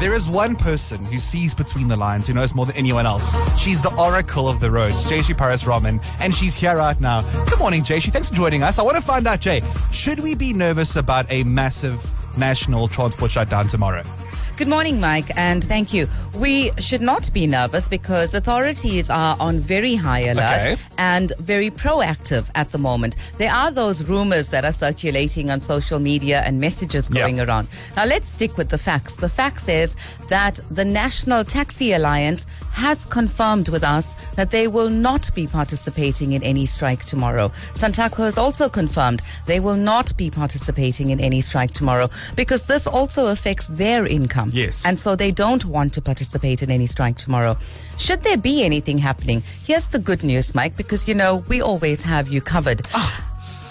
There is one person who sees between the lines, who knows more than anyone else. She's the oracle of the roads, Jayashree Paras Raman, and she's here right now. Good morning, Jayashree. Thanks for joining us. I want to find out, Jay, should we be nervous about a massive national transport shutdown tomorrow? Good morning, Mike, and thank you. We should not be nervous because authorities are on very high alert Okay. and very proactive at the moment. There are those rumors that are circulating on social media and messages going around. Now, let's stick with the facts. The fact is that the National Taxi Alliance has confirmed with us that they will not be participating in any strike tomorrow. Santaco has also confirmed they will not be participating in any strike tomorrow because this also affects their income. Yes. And so they don't want to participate in any strike tomorrow. Should there be anything happening, here's the good news, Mike, because you know we always have you covered. Ah.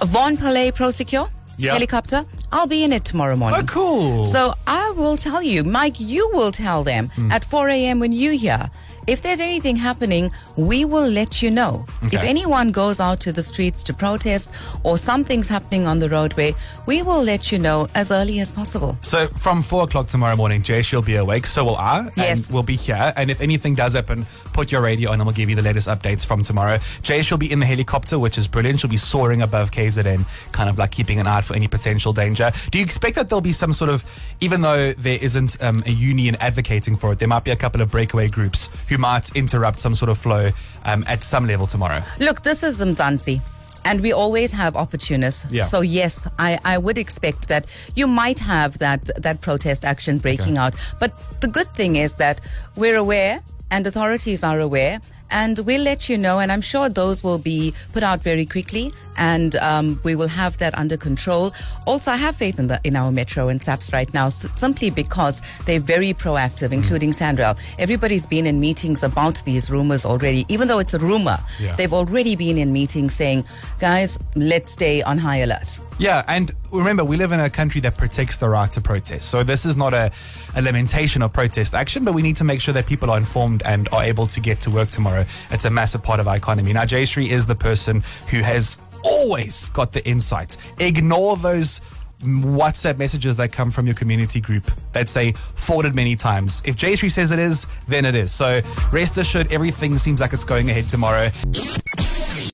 Von Palais Prosecure Yeah. helicopter, I'll be in it tomorrow morning. Oh, cool. So I will tell you, Mike, you will tell them Hmm. at 4 a.m. when you hear. If there's anything happening, we will let you know. If anyone goes out to the streets to protest or something's happening on the roadway, we will let you know as early as possible. So from four o'clock tomorrow morning, Jay, she'll be awake. So will I. Yes. And we'll be here. And if anything does happen, put your radio on and we'll give you the latest updates from tomorrow. Jay, she'll be in the helicopter, which is brilliant. She'll be soaring above KZN, kind of like keeping an eye out for any potential danger. Do you expect that there'll be some sort of, even though there isn't um, a union advocating for it, there might be a couple of breakaway groups who might interrupt some sort of flow um, at some level tomorrow? Look, this is Mzansi. And we always have opportunists. Yeah. So yes, I, I would expect that you might have that that protest action breaking out. But the good thing is that we're aware and authorities are aware and we'll let you know and I'm sure those will be put out very quickly and um, we will have that under control. Also, I have faith in the in our metro and SAPS right now, s- simply because they're very proactive, including SANRAL. Everybody's been in meetings about these rumors already, even though it's a rumor. Yeah. They've already been in meetings saying, guys, let's stay on high alert. Yeah, and remember, we live in a country that protects the right to protest. So this is not a, a lamentation of protest action, but we need to make sure that people are informed and are able to get to work tomorrow. It's a massive part of our economy. Now, Jayashree is the person who has always got the insight. Ignore those WhatsApp messages that come from your community group that say forwarded many times. If Jayashree says it is, then it is. So rest assured, everything seems like it's going ahead tomorrow.